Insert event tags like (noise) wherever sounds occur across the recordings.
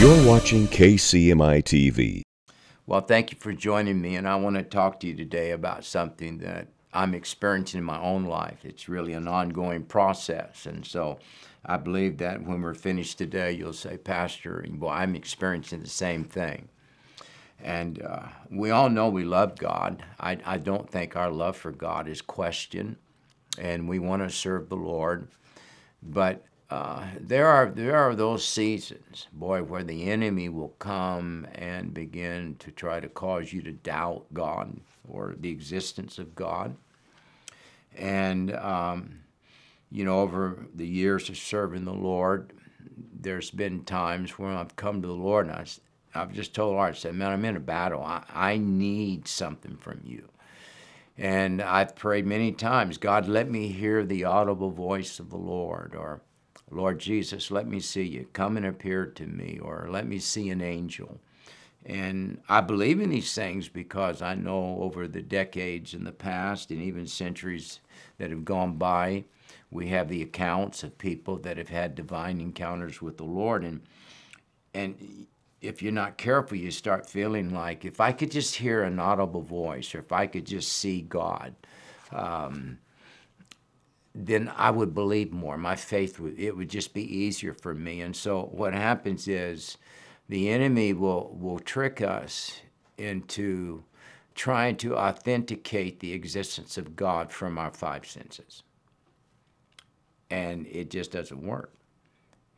You're watching KCMI TV. Well, thank you for joining me, and I want to talk to you today about something that I'm experiencing in my own life. It's really an ongoing process, and so I believe that when we're finished today, you'll say, Pastor, well, I'm experiencing the same thing. And uh, we all know we love God. I, I don't think our love for God is questioned, and we want to serve the Lord. But uh, there are there are those seasons, boy, where the enemy will come and begin to try to cause you to doubt God or the existence of God. And um, you know, over the years of serving the Lord, there's been times when I've come to the Lord and I, I've just told Lord, I said, man, I'm in a battle. I, I need something from you. And I've prayed many times, God, let me hear the audible voice of the Lord, or Lord Jesus, let me see you. Come and appear to me, or let me see an angel. And I believe in these things because I know over the decades in the past and even centuries that have gone by, we have the accounts of people that have had divine encounters with the Lord. And, and if you're not careful, you start feeling like if I could just hear an audible voice or if I could just see God, um, then I would believe more. My faith would it would just be easier for me. And so what happens is the enemy will will trick us into trying to authenticate the existence of God from our five senses. And it just doesn't work.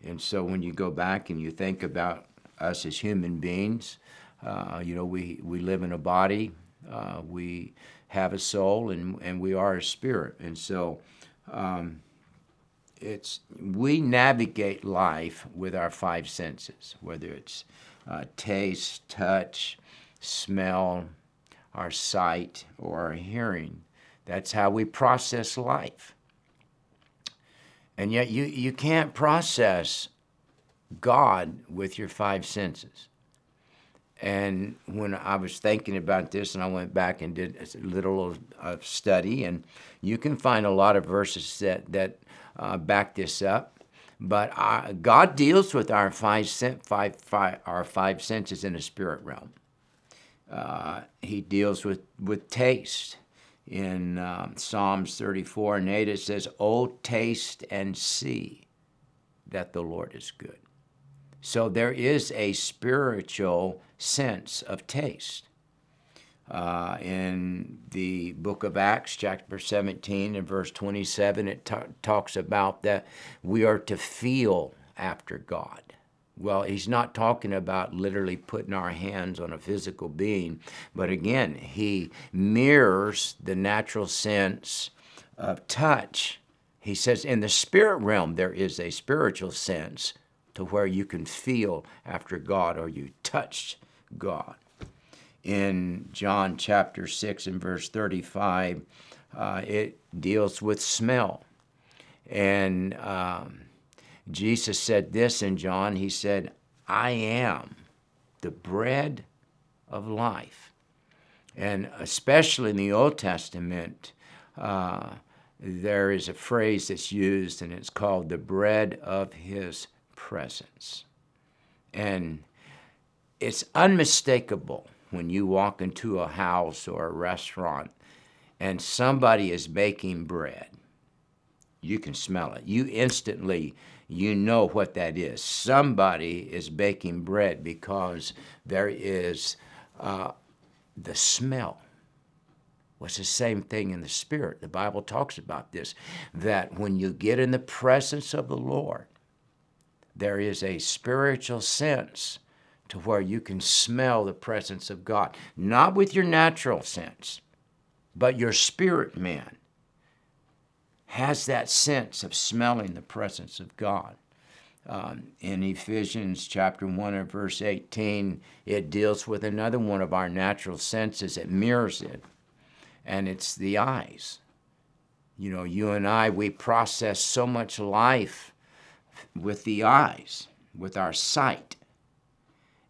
And so when you go back and you think about us as human beings. Uh, you know, we, we live in a body, uh, we have a soul, and, and we are a spirit. And so um, it's, we navigate life with our five senses, whether it's uh, taste, touch, smell, our sight, or our hearing. That's how we process life. And yet you, you can't process God with your five senses. And when I was thinking about this, and I went back and did a little study, and you can find a lot of verses that that uh, back this up. But uh, God deals with our five, five, five, our five senses in the spirit realm. Uh, he deals with with taste. In um, Psalms 34 and 8, it says, "Oh, taste and see that the Lord is good." So there is a spiritual sense of taste. Uh, in the book of Acts, chapter 17 and verse 27, it t- talks about that we are to feel after God. Well, he's not talking about literally putting our hands on a physical being, but again, he mirrors the natural sense of touch. He says in the spirit realm, there is a spiritual sense to where you can feel after God or you touched God. In John chapter 6 and verse 35, uh, it deals with smell. And um, Jesus said this in John He said, I am the bread of life. And especially in the Old Testament, uh, there is a phrase that's used, and it's called the bread of his presence. And it's unmistakable when you walk into a house or a restaurant and somebody is baking bread. You can smell it. You instantly you know what that is. Somebody is baking bread because there is uh, the smell. What's the same thing in the spirit? The Bible talks about this that when you get in the presence of the Lord, there is a spiritual sense to where you can smell the presence of God, not with your natural sense, but your spirit man has that sense of smelling the presence of God. Um, in Ephesians chapter 1 and verse 18, it deals with another one of our natural senses. It mirrors it, and it's the eyes. You know, you and I, we process so much life with the eyes, with our sight.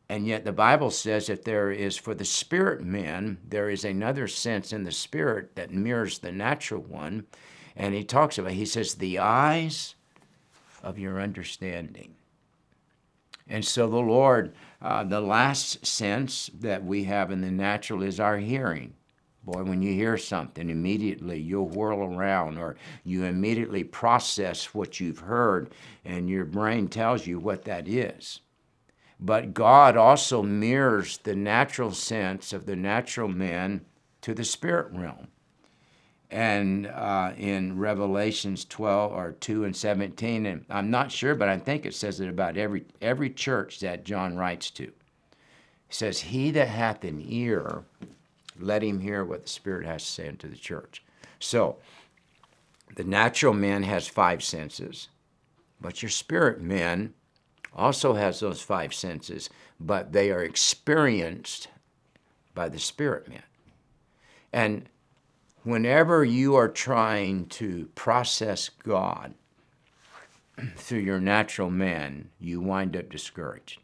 And yet the Bible says that there is, for the spirit man, there is another sense in the spirit that mirrors the natural one. And he talks about, he says, the eyes of your understanding. And so the Lord, uh, the last sense that we have in the natural is our hearing. Boy, when you hear something, immediately you'll whirl around or you immediately process what you've heard, and your brain tells you what that is. But God also mirrors the natural sense of the natural man to the spirit realm. And uh, in Revelations 12 or 2 and 17, and I'm not sure, but I think it says it about every, every church that John writes to. It says, He that hath an ear, let him hear what the Spirit has to say unto the church. So, the natural man has five senses, but your spirit man also has those five senses, but they are experienced by the spirit man. And whenever you are trying to process God through your natural man, you wind up discouraged.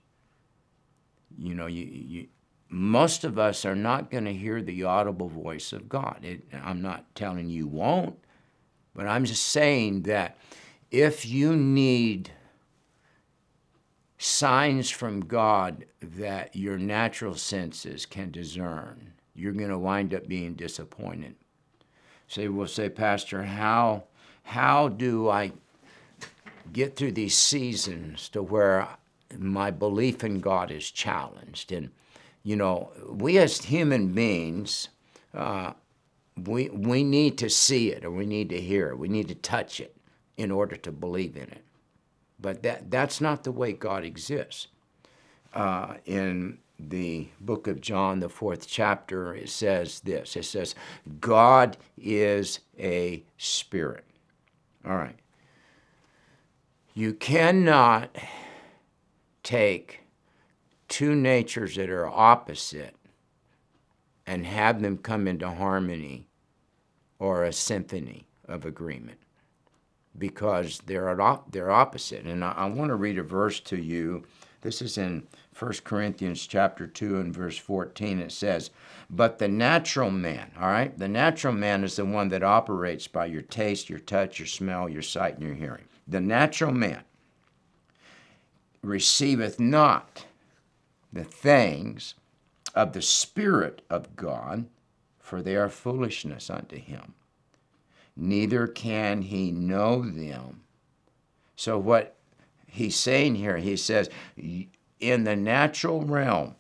You know, you, you most of us are not going to hear the audible voice of God. It, I'm not telling you won't, but I'm just saying that if you need signs from God that your natural senses can discern, you're going to wind up being disappointed. So we'll say, Pastor, how, how do I get through these seasons to where my belief in God is challenged? And, you know, we as human beings, uh, we, we need to see it or we need to hear it. We need to touch it in order to believe in it. But that, that's not the way God exists. Uh, in the book of John, the fourth chapter, it says this it says, God is a spirit. All right. You cannot take two natures that are opposite and have them come into harmony or a symphony of agreement because they're, op- they're opposite. And I, I want to read a verse to you. This is in 1 Corinthians chapter 2 and verse 14. It says, But the natural man, all right, the natural man is the one that operates by your taste, your touch, your smell, your sight, and your hearing. The natural man receiveth not the things of the Spirit of God, for they are foolishness unto him neither can he know them. So, what he's saying here, he says, in the natural realm,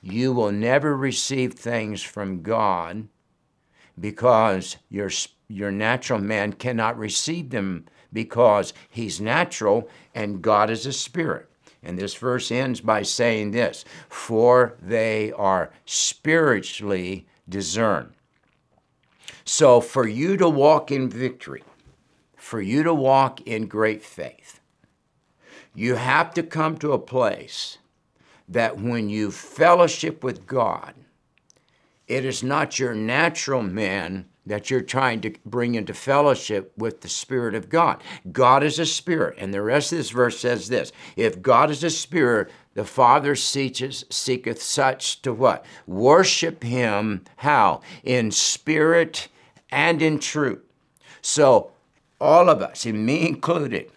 you will never receive things from God because your, your natural man cannot receive them because he's natural and God is a spirit. And this verse ends by saying this For they are spiritually discerned. So, for you to walk in victory, for you to walk in great faith, you have to come to a place that when you fellowship with God, it is not your natural man that you're trying to bring into fellowship with the Spirit of God. God is a spirit. And the rest of this verse says this If God is a spirit, the Father seeketh, seeketh such to what? Worship him how? In spirit and in truth. So, all of us, and me included,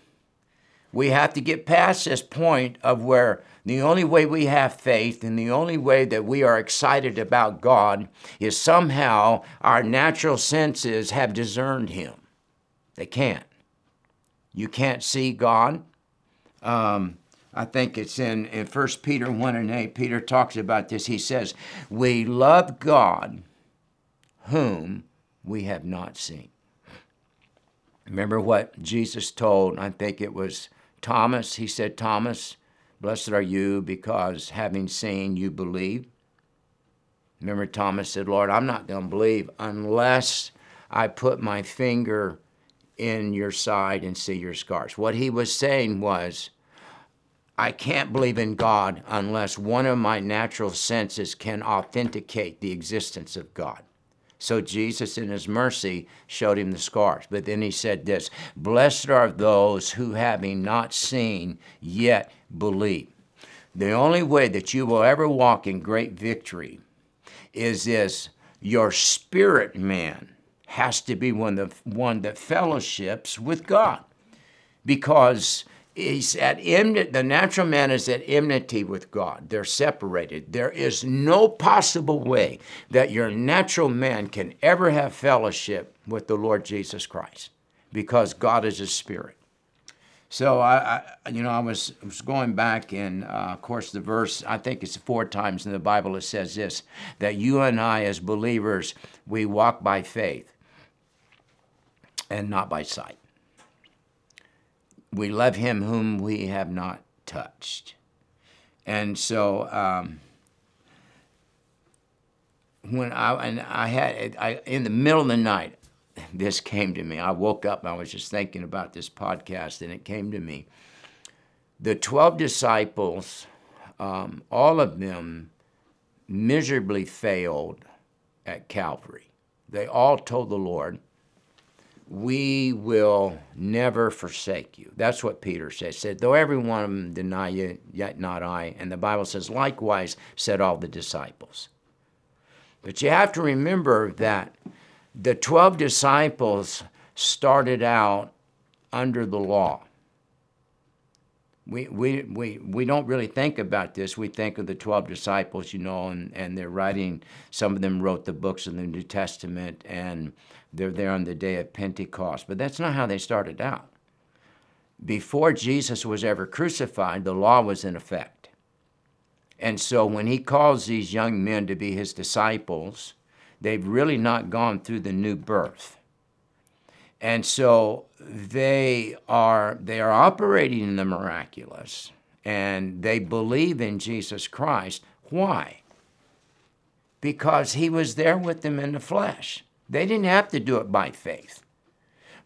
we have to get past this point of where the only way we have faith and the only way that we are excited about God is somehow our natural senses have discerned Him. They can't. You can't see God. Um, I think it's in, in 1 Peter 1 and 8. Peter talks about this. He says, We love God whom we have not seen. Remember what Jesus told, I think it was Thomas. He said, Thomas, blessed are you because having seen you believe. Remember, Thomas said, Lord, I'm not going to believe unless I put my finger in your side and see your scars. What he was saying was, I can't believe in God unless one of my natural senses can authenticate the existence of God. So Jesus, in his mercy, showed him the scars. But then he said this Blessed are those who, having not seen, yet believe. The only way that you will ever walk in great victory is this your spirit man has to be one, the, one that fellowships with God. Because he's at enmity, the natural man is at enmity with God. They're separated. There is no possible way that your natural man can ever have fellowship with the Lord Jesus Christ because God is a spirit. So I, I you know, I was, was going back, and uh, of course, the verse I think it's four times in the Bible it says this: that you and I, as believers, we walk by faith and not by sight we love him whom we have not touched. And so um, when I and I had I in the middle of the night, (laughs) this came to me. I woke up. I was just thinking about this podcast, and it came to me. The twelve disciples, um, all of them, miserably failed at Calvary. They all told the Lord, we will never forsake you. That's what Peter says. Said, though every one of them deny you, yet not I. And the Bible says, likewise said all the disciples. But you have to remember that the 12 disciples started out under the law. We, we, we, we don't really think about this. We think of the 12 disciples, you know, and, and they're writing, some of them wrote the books of the New Testament, and they're there on the day of Pentecost. But that's not how they started out. Before Jesus was ever crucified, the law was in effect. And so when he calls these young men to be his disciples, they've really not gone through the new birth. And so they are they are operating in the miraculous and they believe in Jesus Christ. Why? Because he was there with them in the flesh. They didn't have to do it by faith.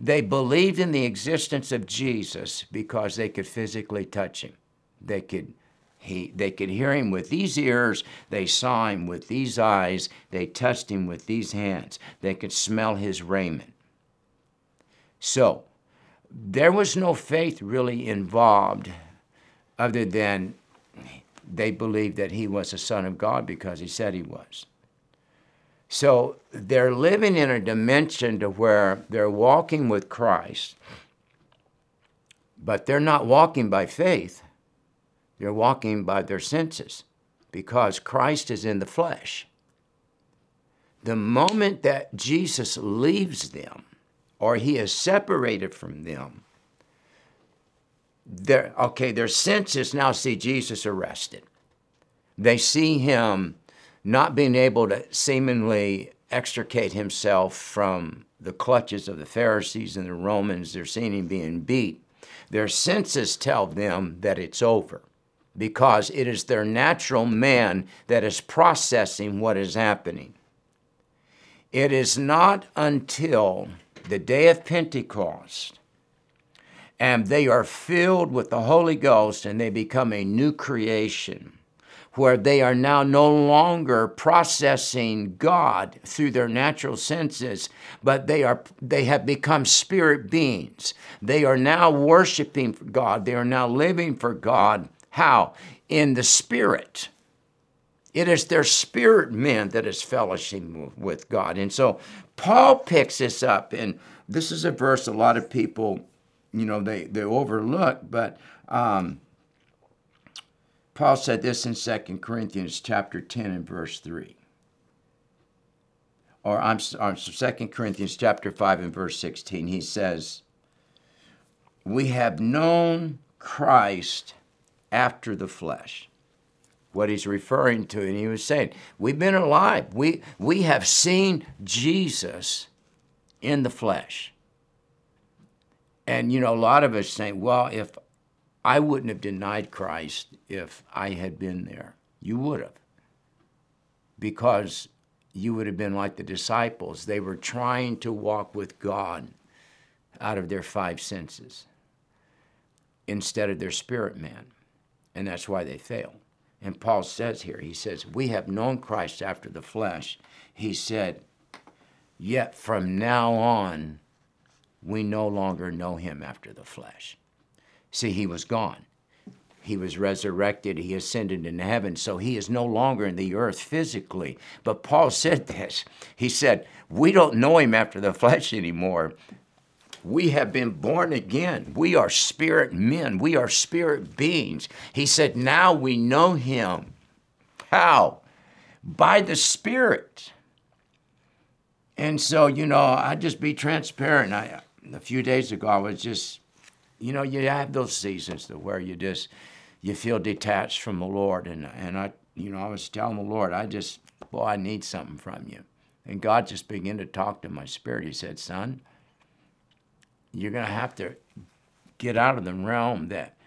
They believed in the existence of Jesus because they could physically touch him. They could he, they could hear him with these ears, they saw him with these eyes, they touched him with these hands, they could smell his raiment. So, there was no faith really involved other than they believed that he was a son of God because he said he was. So they're living in a dimension to where they're walking with Christ, but they're not walking by faith. They're walking by their senses because Christ is in the flesh. The moment that Jesus leaves them or he is separated from them, their, okay, their senses now see Jesus arrested. They see him not being able to seemingly extricate himself from the clutches of the Pharisees and the Romans. They're seeing him being beat. Their senses tell them that it's over because it is their natural man that is processing what is happening. It is not until the day of Pentecost and they are filled with the Holy Ghost and they become a new creation where they are now no longer processing God through their natural senses, but they are they have become spirit beings. They are now worshiping God. They are now living for God. How? In the spirit. It is their spirit man that is fellowshipping with God. And so Paul picks this up, and this is a verse a lot of people, you know, they, they overlook, but um, Paul said this in 2 Corinthians chapter 10 and verse 3. Or I'm, I'm 2 Corinthians chapter 5 and verse 16. He says, We have known Christ after the flesh. What he's referring to, and he was saying, We've been alive. We, we have seen Jesus in the flesh. And, you know, a lot of us say, well, if I wouldn't have denied Christ if I had been there. You would have. Because you would have been like the disciples. They were trying to walk with God out of their five senses instead of their spirit man. And that's why they failed. And Paul says here, he says, We have known Christ after the flesh. He said, Yet from now on, we no longer know him after the flesh. See, he was gone. He was resurrected. He ascended into heaven. So he is no longer in the earth physically. But Paul (laughs) said this. He said, We don't know him after the flesh anymore. We have been born again. We are spirit men. We are spirit beings. He said, now we know him. How? By the Spirit. And so, you know, I just be transparent. I a few days ago I was just, you know, you have those seasons where you just you feel detached from the Lord. And and I, you know, I was telling the Lord, I just, boy, I need something from you. And God just began to talk to my spirit. He said, Son, you're gonna have to get out of the realm that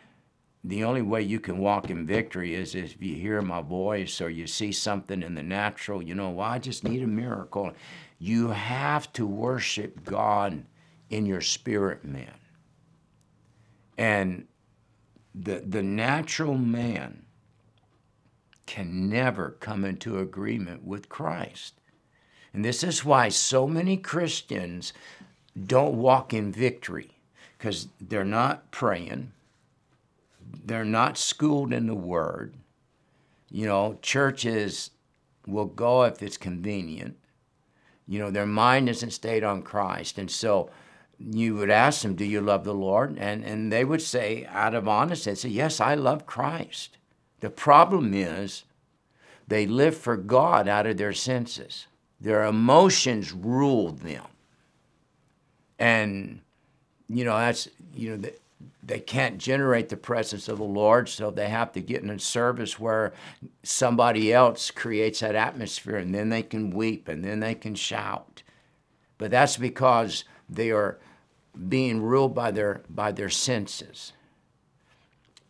the only way you can walk in victory is if you hear my voice or you see something in the natural, you know, well, I just need a miracle. You have to worship God in your spirit, man. And the, the natural man can never come into agreement with Christ. And this is why so many Christians don't walk in victory because they're not praying they're not schooled in the word. You know, churches will go if it's convenient. You know, their mind isn't stayed on Christ. And so you would ask them, Do you love the Lord? And, and they would say, out of honesty, say, Yes, I love Christ. The problem is they live for God out of their senses. Their emotions rule them. And, you know, that's, you know, the, they can't generate the presence of the Lord, so they have to get in a service where somebody else creates that atmosphere, and then they can weep and then they can shout. But that's because they are being ruled by their by their senses.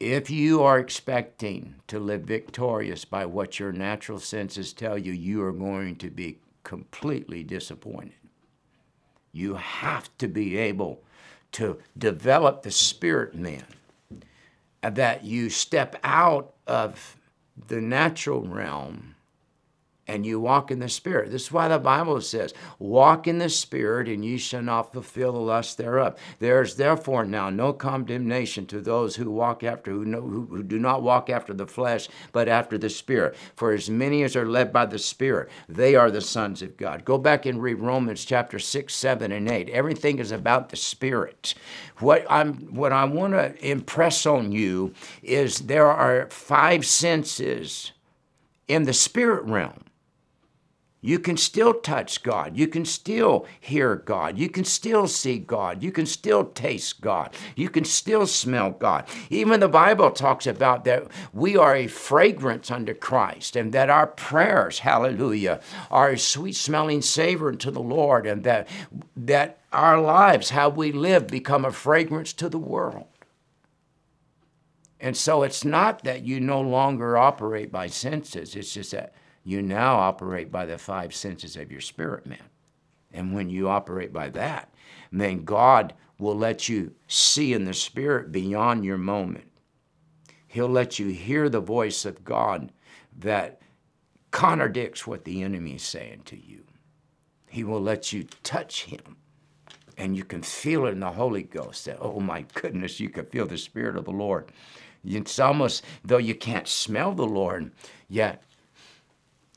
If you are expecting to live victorious by what your natural senses tell you, you are going to be completely disappointed. You have to be able to develop the spirit man, that you step out of the natural realm and you walk in the Spirit. This is why the Bible says, Walk in the Spirit, and ye shall not fulfill the lust thereof. There is therefore now no condemnation to those who walk after, who, know, who, who do not walk after the flesh, but after the Spirit. For as many as are led by the Spirit, they are the sons of God. Go back and read Romans chapter 6, 7, and 8. Everything is about the Spirit. What, I'm, what I want to impress on you is there are five senses in the spirit realm you can still touch God. You can still hear God. You can still see God. You can still taste God. You can still smell God. Even the Bible talks about that we are a fragrance unto Christ and that our prayers, hallelujah, are a sweet smelling savor unto the Lord and that, that our lives, how we live, become a fragrance to the world. And so it's not that you no longer operate by senses, it's just that you now operate by the five senses of your spirit man. And when you operate by that, then God will let you see in the spirit beyond your moment. He'll let you hear the voice of God that contradicts what the enemy is saying to you. He will let you touch him and you can feel it in the Holy Ghost that, oh my goodness, you can feel the Spirit of the Lord. It's almost, though you can't smell the Lord, yet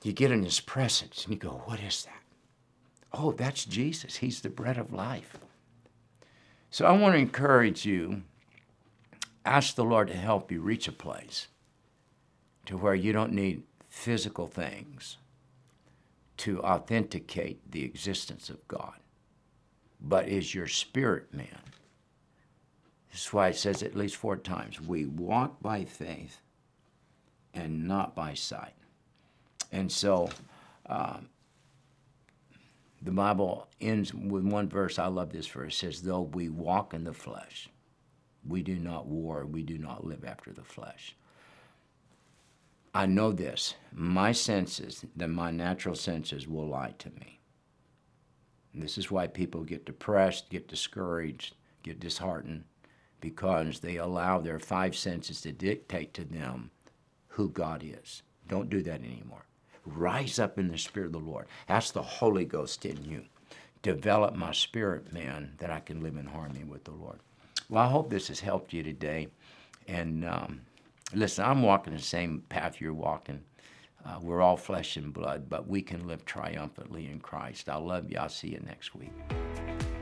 you get in his presence and you go, What is that? Oh, that's Jesus. He's the bread of life. So I want to encourage you ask the Lord to help you reach a place to where you don't need physical things to authenticate the existence of God, but is your spirit man. This is why it says at least four times we walk by faith and not by sight. And so um, the Bible ends with one verse. I love this verse. It says, Though we walk in the flesh, we do not war, we do not live after the flesh. I know this. My senses, that my natural senses will lie to me. And this is why people get depressed, get discouraged, get disheartened, because they allow their five senses to dictate to them who God is. Don't do that anymore. Rise up in the Spirit of the Lord. Ask the Holy Ghost in you. Develop my spirit, man, that I can live in harmony with the Lord. Well, I hope this has helped you today. And um, listen, I'm walking the same path you're walking. Uh, we're all flesh and blood, but we can live triumphantly in Christ. I love you. I'll see you next week.